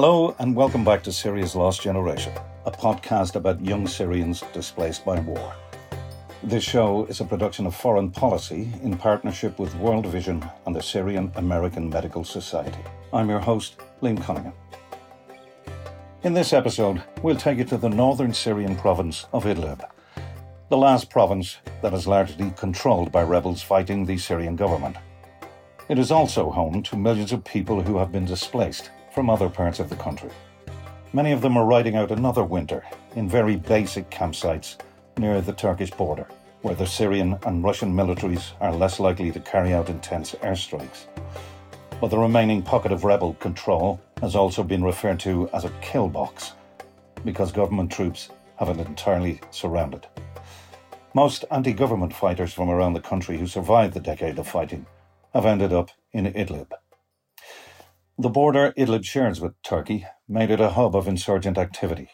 Hello, and welcome back to Syria's Lost Generation, a podcast about young Syrians displaced by war. This show is a production of Foreign Policy in partnership with World Vision and the Syrian American Medical Society. I'm your host, Liam Cunningham. In this episode, we'll take you to the northern Syrian province of Idlib, the last province that is largely controlled by rebels fighting the Syrian government. It is also home to millions of people who have been displaced from other parts of the country. Many of them are riding out another winter in very basic campsites near the Turkish border, where the Syrian and Russian militaries are less likely to carry out intense airstrikes. But the remaining pocket of rebel control has also been referred to as a kill box, because government troops have it entirely surrounded. Most anti government fighters from around the country who survived the decade of fighting have ended up in Idlib. The border Idlib shares with Turkey made it a hub of insurgent activity.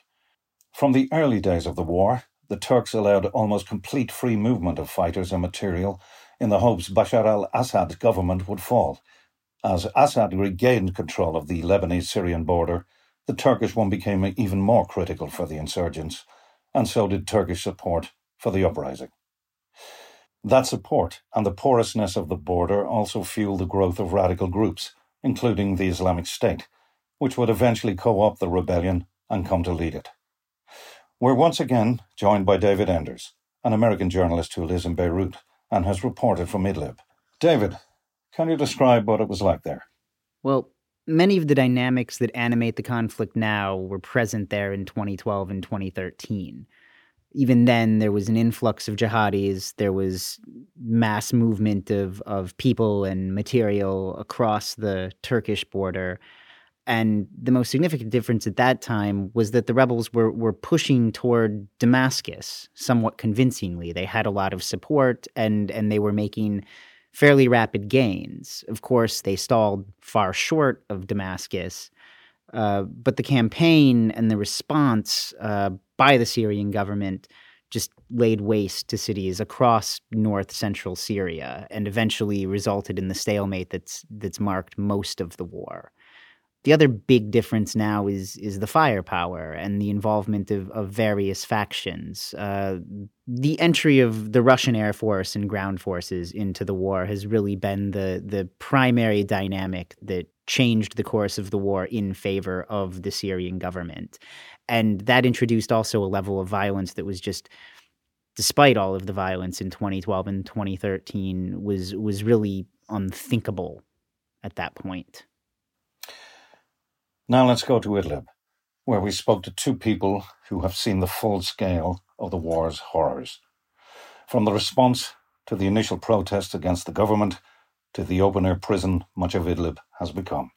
From the early days of the war, the Turks allowed almost complete free movement of fighters and material in the hopes Bashar al Assad's government would fall. As Assad regained control of the Lebanese Syrian border, the Turkish one became even more critical for the insurgents, and so did Turkish support for the uprising. That support and the porousness of the border also fueled the growth of radical groups, including the Islamic State, which would eventually co opt the rebellion and come to lead it. We're once again joined by David Enders, an American journalist who lives in Beirut and has reported from Idlib. David, can you describe what it was like there? Well, many of the dynamics that animate the conflict now were present there in 2012 and 2013. Even then, there was an influx of jihadis. There was mass movement of, of people and material across the Turkish border. And the most significant difference at that time was that the rebels were, were pushing toward Damascus somewhat convincingly. They had a lot of support and, and they were making fairly rapid gains. Of course, they stalled far short of Damascus. Uh, but the campaign and the response uh, by the Syrian government just laid waste to cities across north central Syria and eventually resulted in the stalemate that's that's marked most of the war. The other big difference now is is the firepower and the involvement of, of various factions. Uh, the entry of the Russian Air Force and ground forces into the war has really been the the primary dynamic that changed the course of the war in favor of the Syrian government, and that introduced also a level of violence that was just despite all of the violence in 2012 and 2013 was was really unthinkable at that point. Now let's go to Idlib, where we spoke to two people who have seen the full scale of the war's horrors. From the response to the initial protests against the government to the open air prison much of Idlib has become.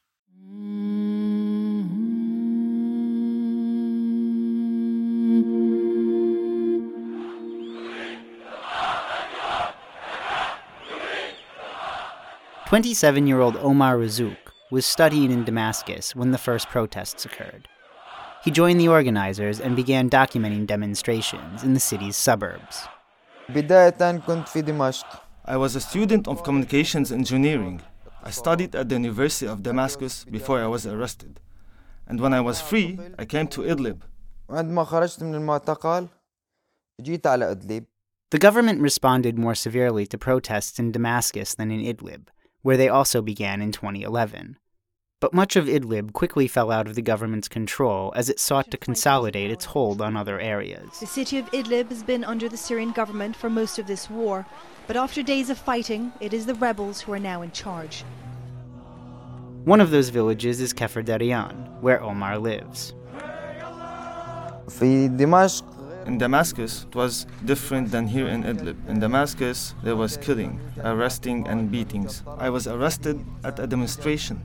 Twenty-seven-year-old Omar Razouk was studying in Damascus when the first protests occurred. He joined the organizers and began documenting demonstrations in the city's suburbs. I was a student of communications engineering. I studied at the University of Damascus before I was arrested. And when I was free, I came to Idlib. The government responded more severely to protests in Damascus than in Idlib, where they also began in 2011. But much of Idlib quickly fell out of the government's control as it sought to consolidate its hold on other areas. The city of Idlib has been under the Syrian government for most of this war, but after days of fighting, it is the rebels who are now in charge. One of those villages is Kefr Darian, where Omar lives. In Damascus, it was different than here in Idlib. In Damascus, there was killing, arresting, and beatings. I was arrested at a demonstration.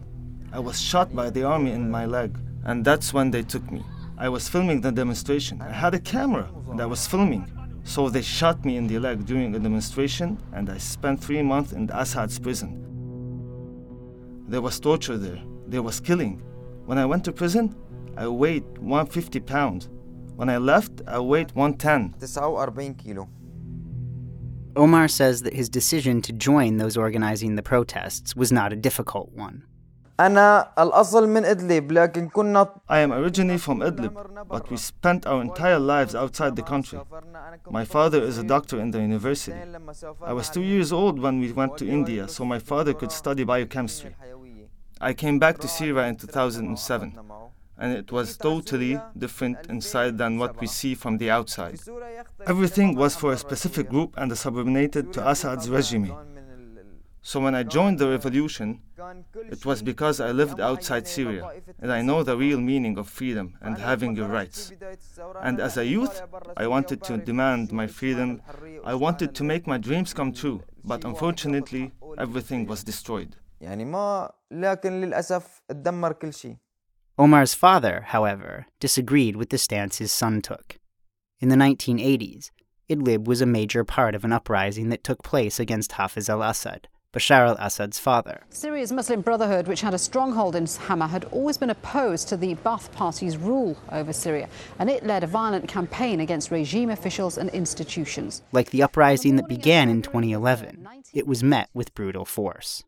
I was shot by the army in my leg, and that's when they took me. I was filming the demonstration. I had a camera, and I was filming. So they shot me in the leg during a demonstration, and I spent three months in Assad's prison. There was torture there. There was killing. When I went to prison, I weighed 150 pounds. When I left, I weighed 110. Omar says that his decision to join those organizing the protests was not a difficult one. أنا الأصل من إدلب لكن كنا I am originally from Idlib, but we spent our entire lives outside the country. My father is a doctor in the university. I was two years old when we went to India, so my father could study biochemistry. I came back to Syria in 2007, and it was totally different inside than what we see from the outside. Everything was for a specific group and subordinated to Assad's regime. So when I joined the revolution, it was because I lived outside Syria and I know the real meaning of freedom and having your rights. And as a youth, I wanted to demand my freedom. I wanted to make my dreams come true, but unfortunately, everything was destroyed. يعني ما لكن للأسف اتدمر كل شيء Omar's father, however, disagreed with the stance his son took. In the 1980s, Idlib was a major part of an uprising that took place against Hafiz al Assad, Bashar al Assad's father. Syria's Muslim Brotherhood, which had a stronghold in Hama, had always been opposed to the Ba'ath Party's rule over Syria, and it led a violent campaign against regime officials and institutions. Like the uprising that began in 2011, it was met with brutal force.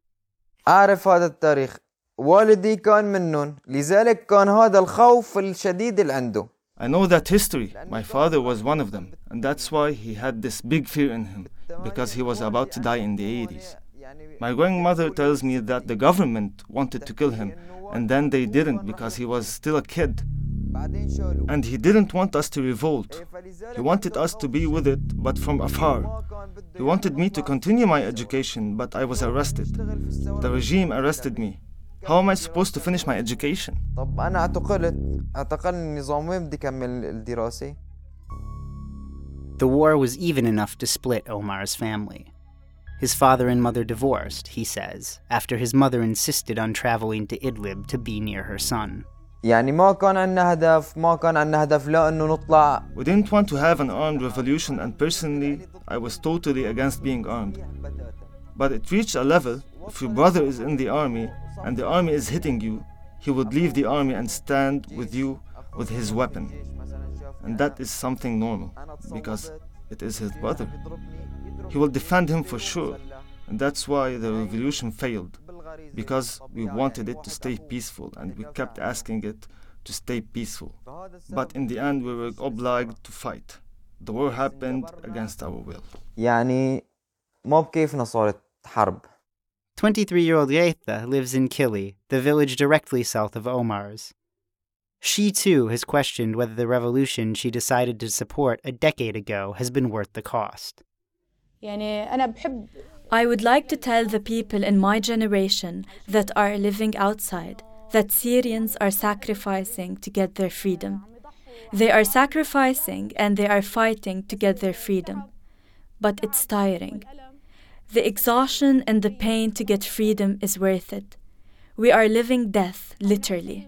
أعرف هذا التاريخ والدي كان منهم لذلك كان هذا الخوف الشديد اللي عنده I know that history. My father was one of them, and that's why he had this big fear in him, because he was about to die in the 80s. My grandmother tells me that the government wanted to kill him, and then they didn't because he was still a kid. And he didn't want us to revolt. He wanted us to be with it, but from afar. He wanted me to continue my education, but I was arrested. The regime arrested me. How am I supposed to finish my education? طب أنا اعتقلت اعتقلني النظام وين بدي أكمل الدراسة The war was even enough to split Omar's family. His father and mother divorced, he says, after his mother insisted on traveling to Idlib to be near her son. يعني ما كان عندنا هدف ما كان عندنا هدف لا إنه نطلع We didn't want to have an armed revolution, and personally, I was totally against being armed. But it reached a level if your brother is in the army and the army is hitting you, he would leave the army and stand with you with his weapon. And that is something normal because it is his brother. He will defend him for sure. And that's why the revolution failed because we wanted it to stay peaceful and we kept asking it to stay peaceful. But in the end, we were obliged to fight. The war happened against our will. يعني ما بكيفنا صارت حرب 23 year old Gaeta lives in Kili, the village directly south of Omar's. She too has questioned whether the revolution she decided to support a decade ago has been worth the cost. I would like to tell the people in my generation that are living outside that Syrians are sacrificing to get their freedom. They are sacrificing and they are fighting to get their freedom. But it's tiring. The exhaustion and the pain to get freedom is worth it. We are living death, literally.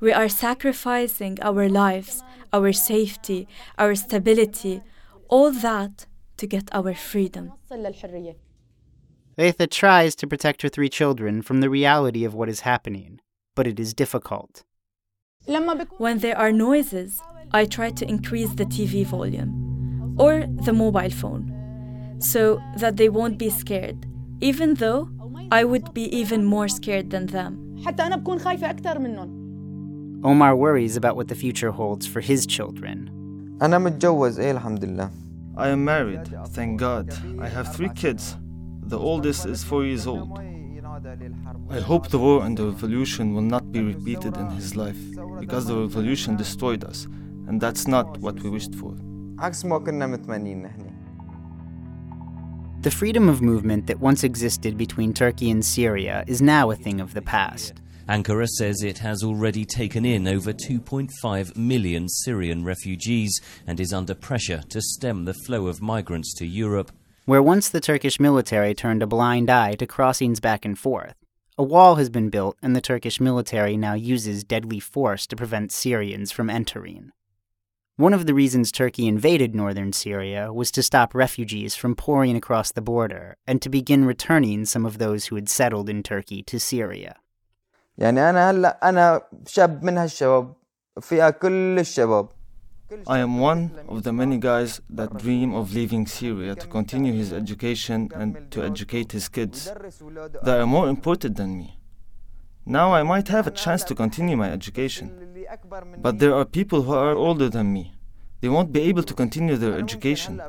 We are sacrificing our lives, our safety, our stability, all that to get our freedom. Letha tries to protect her three children from the reality of what is happening, but it is difficult. When there are noises, I try to increase the TV volume or the mobile phone so that they won't be scared, even though I would be even more scared than them. حتى أنا بكون خايفة أكثر منهم Omar worries about what the future holds for his children. أنا متجوز إيه الحمد لله I am married, thank God. I have three kids. The oldest is four years old. I hope the war and the revolution will not be repeated in his life because the revolution destroyed us, and that's not what we wished for. عكس ما كنا متمنين نحن The freedom of movement that once existed between Turkey and Syria is now a thing of the past. Ankara says it has already taken in over 2.5 million Syrian refugees and is under pressure to stem the flow of migrants to Europe. Where once the Turkish military turned a blind eye to crossings back and forth, a wall has been built and the Turkish military now uses deadly force to prevent Syrians from entering. One of the reasons Turkey invaded northern Syria was to stop refugees from pouring across the border and to begin returning some of those who had settled in Turkey to Syria. يعني أنا هلا أنا شاب من هالشباب فيها كل الشباب I am one of the many guys that dream of leaving Syria to continue his education and to educate his kids. They are more important than me. Now I might have a chance to continue my education. But there are people who are older than me. They won't be able to continue their education.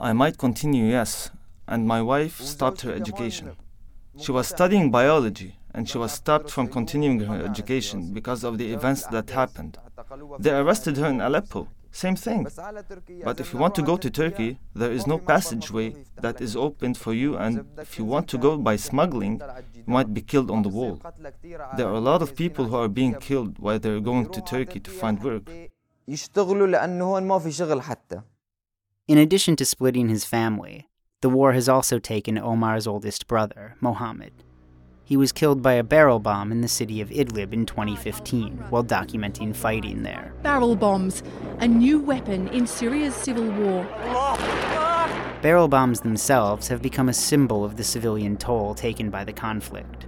I might continue, yes, and my wife stopped her education. She was studying biology and she was stopped from continuing her education because of the events that happened. They arrested her in Aleppo. Same thing. But if you want to go to Turkey, there is no passageway that is opened for you, and if you want to go by smuggling, you might be killed on the wall. There are a lot of people who are being killed while they're going to Turkey to find work. In addition to splitting his family, the war has also taken Omar's oldest brother, Mohammed. He was killed by a barrel bomb in the city of Idlib in 2015 while documenting fighting there. Barrel bombs, a new weapon in Syria's civil war. Barrel bombs themselves have become a symbol of the civilian toll taken by the conflict.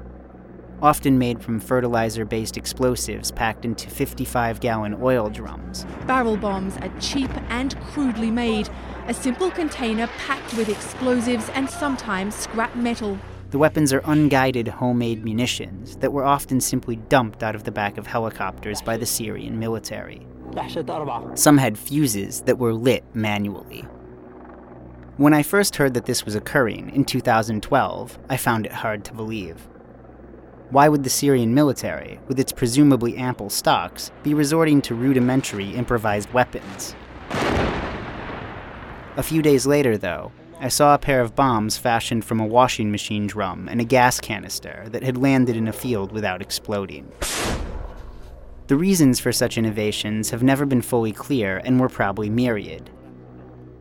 Often made from fertilizer based explosives packed into 55 gallon oil drums. Barrel bombs are cheap and crudely made, a simple container packed with explosives and sometimes scrap metal. The weapons are unguided homemade munitions that were often simply dumped out of the back of helicopters by the Syrian military. Some had fuses that were lit manually. When I first heard that this was occurring in 2012, I found it hard to believe. Why would the Syrian military, with its presumably ample stocks, be resorting to rudimentary improvised weapons? A few days later, though, I saw a pair of bombs fashioned from a washing machine drum and a gas canister that had landed in a field without exploding. The reasons for such innovations have never been fully clear and were probably myriad.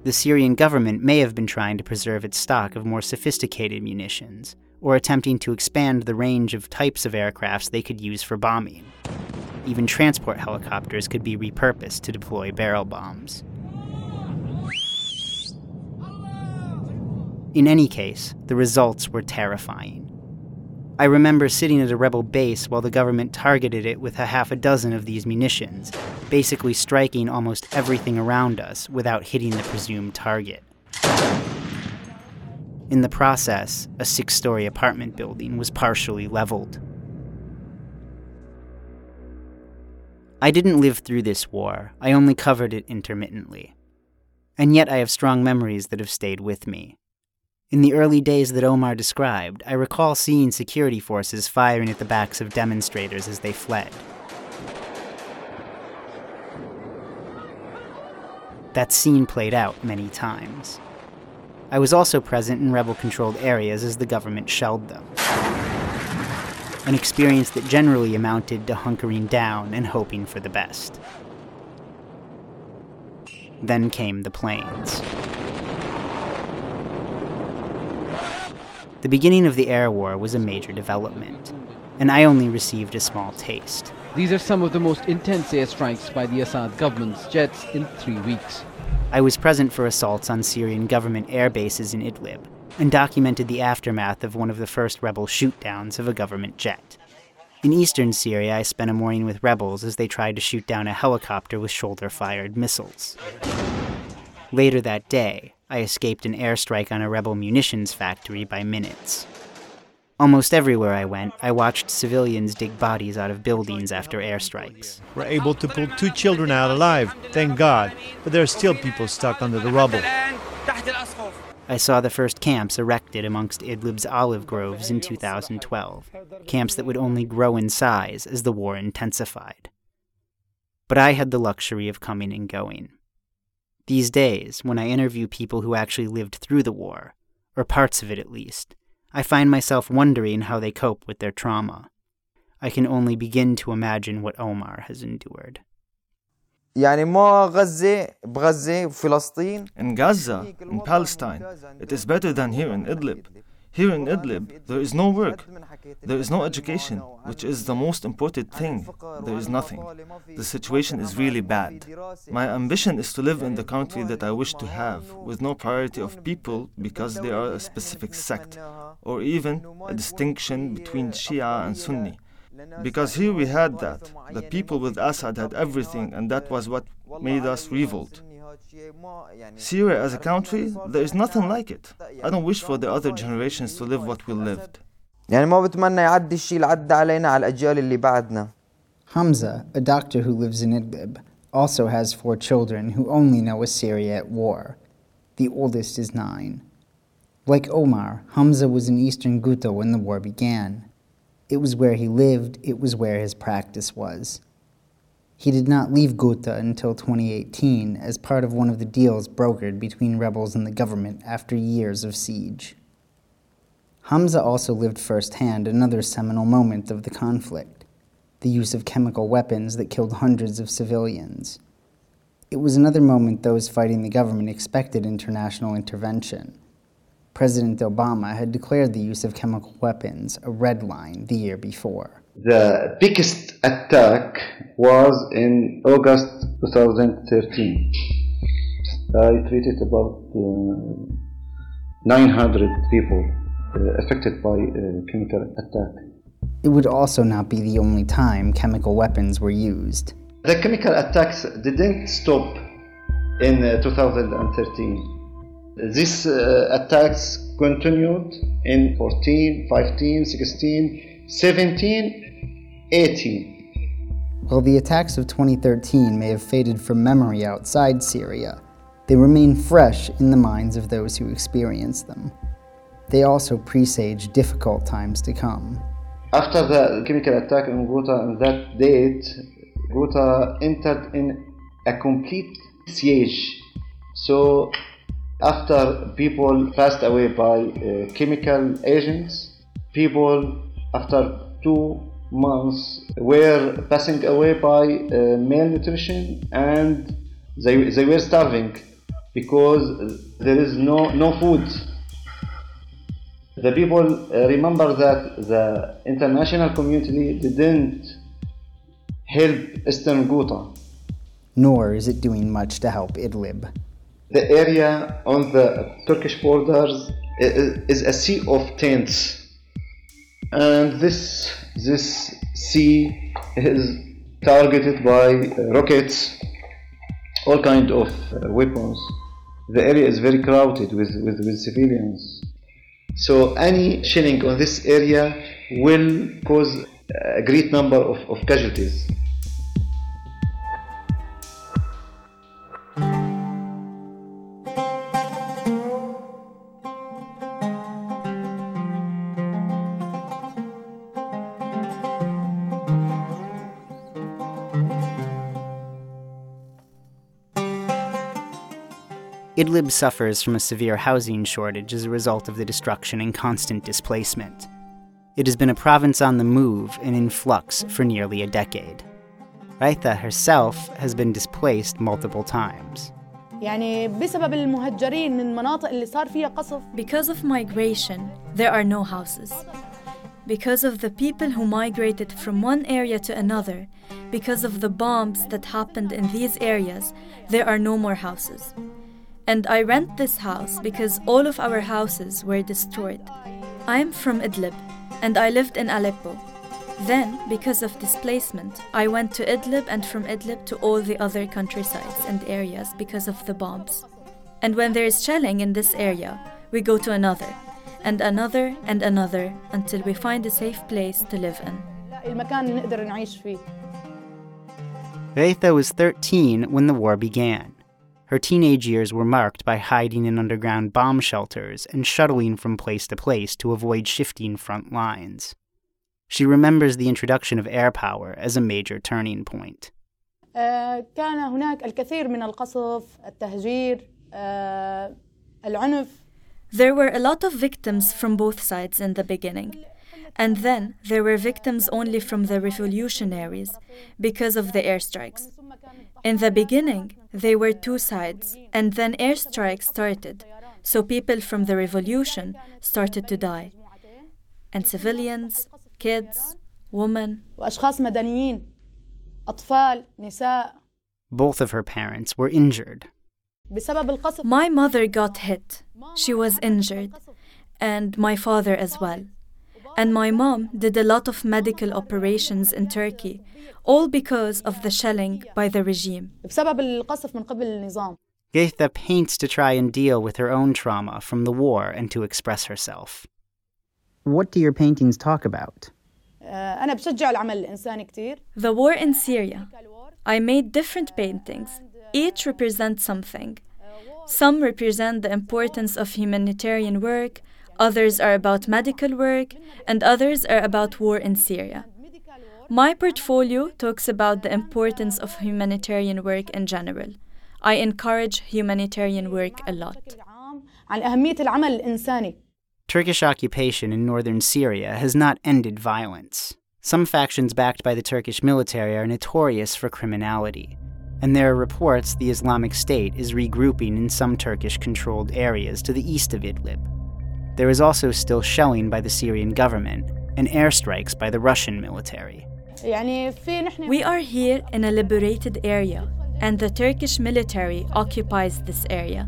The Syrian government may have been trying to preserve its stock of more sophisticated munitions, or attempting to expand the range of types of aircrafts they could use for bombing. Even transport helicopters could be repurposed to deploy barrel bombs. In any case, the results were terrifying. I remember sitting at a rebel base while the government targeted it with a half a dozen of these munitions, basically striking almost everything around us without hitting the presumed target. In the process, a six story apartment building was partially leveled. I didn't live through this war, I only covered it intermittently. And yet I have strong memories that have stayed with me. In the early days that Omar described, I recall seeing security forces firing at the backs of demonstrators as they fled. That scene played out many times. I was also present in rebel controlled areas as the government shelled them. An experience that generally amounted to hunkering down and hoping for the best. Then came the planes. The beginning of the air war was a major development, and I only received a small taste. These are some of the most intense airstrikes by the Assad government's jets in three weeks. I was present for assaults on Syrian government air bases in Idlib and documented the aftermath of one of the first rebel shootdowns of a government jet. In eastern Syria, I spent a morning with rebels as they tried to shoot down a helicopter with shoulder fired missiles. Later that day, I escaped an airstrike on a rebel munitions factory by minutes. Almost everywhere I went, I watched civilians dig bodies out of buildings after airstrikes. We're able to pull two children out alive, thank God, but there are still people stuck under the rubble. I saw the first camps erected amongst Idlib's olive groves in 2012, camps that would only grow in size as the war intensified. But I had the luxury of coming and going. These days, when I interview people who actually lived through the war, or parts of it at least, I find myself wondering how they cope with their trauma. I can only begin to imagine what Omar has endured. In Gaza, in Palestine, it is better than here in Idlib. Here in Idlib, there is no work. There is no education, which is the most important thing. There is nothing. The situation is really bad. My ambition is to live in the country that I wish to have, with no priority of people because they are a specific sect, or even a distinction between Shia and Sunni. Because here we had that. The people with Assad had everything, and that was what made us revolt. Syria as a country, there is nothing like it. I don't wish for the other generations to live what we lived. يعني ما بتمنى يعدي الشيء اللي عدى علينا على الأجيال اللي بعدنا Hamza, a doctor who lives in Idlib, also has four children who only know Assyria at war. The oldest is nine. Like Omar, Hamza was in eastern Ghouta when the war began. It was where he lived, it was where his practice was. He did not leave Ghouta until 2018 as part of one of the deals brokered between rebels and the government after years of siege. Hamza also lived firsthand another seminal moment of the conflict the use of chemical weapons that killed hundreds of civilians. It was another moment those fighting the government expected international intervention. President Obama had declared the use of chemical weapons a red line the year before. The biggest attack was in August 2013. I treated about uh, 900 people uh, affected by uh, chemical attack. It would also not be the only time chemical weapons were used. The chemical attacks didn't stop in uh, 2013. These uh, attacks continued in 14, 15, 16, 17, 18. While the attacks of 2013 may have faded from memory outside Syria, they remain fresh in the minds of those who experienced them. They also presage difficult times to come. After the chemical attack in Ghouta on that date, Ghouta entered in a complete siege. So, after people passed away by uh, chemical agents, people after two months were passing away by uh, malnutrition and they, they were starving because there is no, no food the people uh, remember that the international community didn't help Eastern Ghouta. Nor is it doing much to help Idlib. The area on the Turkish borders is a sea of tents, and this this sea is targeted by rockets, all kind of uh, weapons. The area is very crowded with, with, with civilians. So any shelling on this area will cause a great number of, of casualties. Idlib suffers from a severe housing shortage as a result of the destruction and constant displacement. It has been a province on the move and in flux for nearly a decade. Raitha herself has been displaced multiple times. Because of migration, there are no houses. Because of the people who migrated from one area to another, because of the bombs that happened in these areas, there are no more houses and I rent this house because all of our houses were destroyed. I am from Idlib, and I lived in Aleppo. Then, because of displacement, I went to Idlib and from Idlib to all the other countrysides and areas because of the bombs. And when there is shelling in this area, we go to another, and another, and another, until we find a safe place to live in. Reitha was 13 when the war began. Her teenage years were marked by hiding in underground bomb shelters and shuttling from place to place to avoid shifting front lines. She remembers the introduction of air power as a major turning point. آه، كان هناك الكثير من القصف التهجير آه، العنف There were a lot of victims from both sides in the beginning. And then there were victims only from the revolutionaries because of the airstrikes. In the beginning, they were two sides, and then airstrikes started. So people from the revolution started to die. And civilians, kids, women. Both of her parents were injured. My mother got hit. She was injured. And my father as well. And my mom did a lot of medical operations in Turkey, all because of the shelling by the regime. Geitha paints to try and deal with her own trauma from the war and to express herself. What do your paintings talk about? The war in Syria. I made different paintings. Each represents something. Some represent the importance of humanitarian work, others are about medical work, and others are about war in Syria. My portfolio talks about the importance of humanitarian work in general. I encourage humanitarian work a lot. Turkish occupation in northern Syria has not ended violence. Some factions backed by the Turkish military are notorious for criminality, and there are reports the Islamic State is regrouping in some Turkish controlled areas to the east of Idlib. There is also still shelling by the Syrian government and airstrikes by the Russian military. We are here in a liberated area, and the Turkish military occupies this area.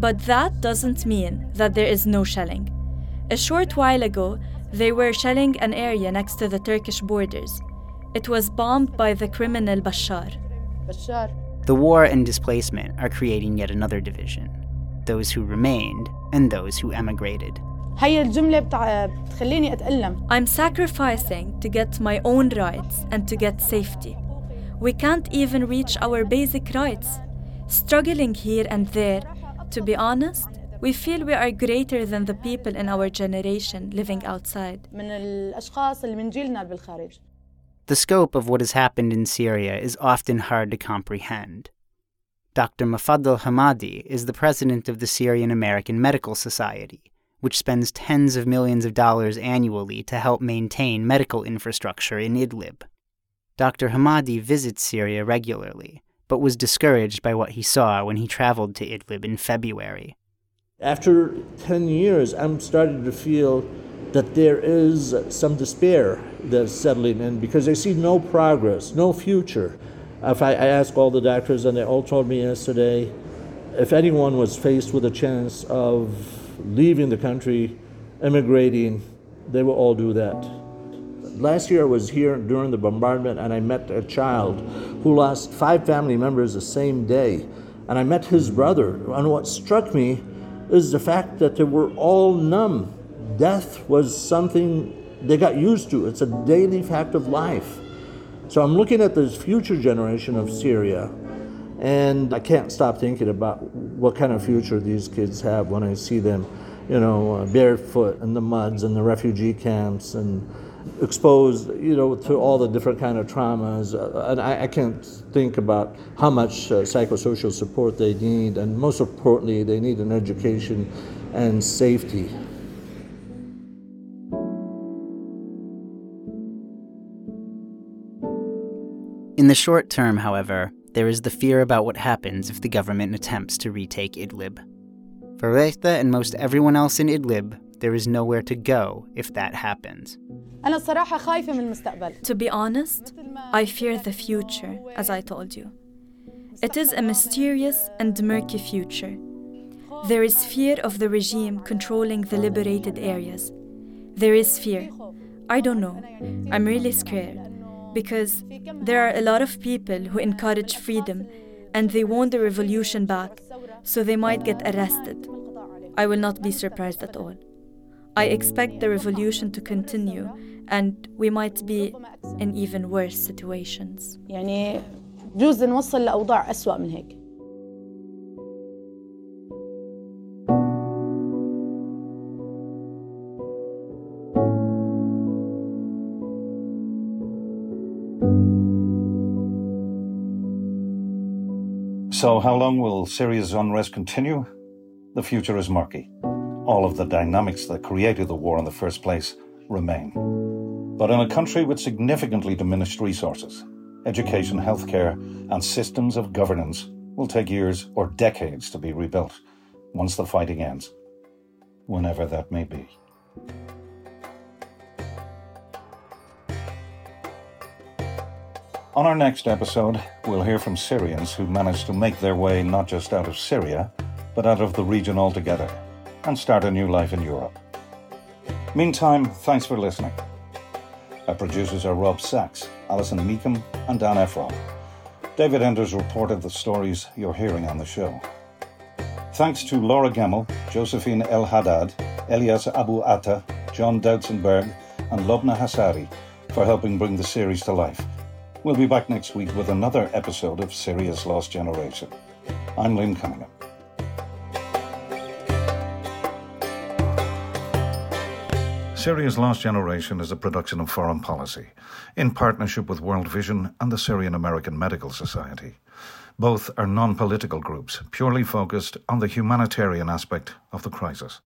But that doesn't mean that there is no shelling. A short while ago, they were shelling an area next to the Turkish borders. It was bombed by the criminal Bashar. Bashar. The war and displacement are creating yet another division those who remained and those who emigrated. هي الجملة بتع... بتخليني أتألم I'm sacrificing to get my own rights and to get safety. We can't even reach our basic rights. Struggling here and there. To be honest, We feel we are greater than the people in our generation living outside. من الأشخاص اللي من جيلنا بالخارج. The scope of what has happened in Syria is often hard to comprehend. Dr. Mufaddal Hamadeh is the president of the Syrian American Medical Society, which spends tens of millions of dollars annually to help maintain medical infrastructure in Idlib. Dr. Hamadeh visits Syria regularly, but was discouraged by what he saw when he traveled to Idlib in February. After 10 years, I'm starting to feel that there is some despair that's settling in because I see no progress, no future. If I, I asked all the doctors, and they all told me yesterday if anyone was faced with a chance of leaving the country, immigrating, they will all do that. Last year I was here during the bombardment and I met a child who lost five family members the same day. And I met his brother. And what struck me is the fact that they were all numb. Death was something they got used to, it's a daily fact of life. So I'm looking at this future generation of Syria, and I can't stop thinking about what kind of future these kids have when I see them, you know, uh, barefoot in the muds and the refugee camps and exposed, you know, to all the different kind of traumas. Uh, and I, I, can't think about how much uh, psychosocial support they need, and most importantly, they need an education and safety. In the short term, however, there is the fear about what happens if the government attempts to retake Idlib. For Reita and most everyone else in Idlib, there is nowhere to go if that happens. To be honest, I fear the future, as I told you. It is a mysterious and murky future. There is fear of the regime controlling the liberated areas. There is fear. I don't know. I'm really scared because there are a lot of people who encourage freedom and they want the revolution back, so they might get arrested. I will not be surprised at all. I expect the revolution to continue and we might be in even worse situations. يعني جوز نوصل لأوضاع أسوأ من هيك. So, how long will Syria's unrest continue? The future is murky. All of the dynamics that created the war in the first place remain. But in a country with significantly diminished resources, education, healthcare, and systems of governance will take years or decades to be rebuilt once the fighting ends, whenever that may be. On our next episode, we'll hear from Syrians who managed to make their way not just out of Syria, but out of the region altogether and start a new life in Europe. Meantime, thanks for listening. Our producers are Rob Sachs, Alison Meekum, and Dan Ephron. David Enders reported the stories you're hearing on the show. Thanks to Laura Gemmel, Josephine El Haddad, Elias Abu Atta, John Doutzenberg, and Lobna Hassari for helping bring the series to life. We'll be back next week with another episode of Syria's Lost Generation. I'm Liam Cunningham. Syria's Lost Generation is a production of Foreign Policy, in partnership with World Vision and the Syrian American Medical Society. Both are non political groups, purely focused on the humanitarian aspect of the crisis.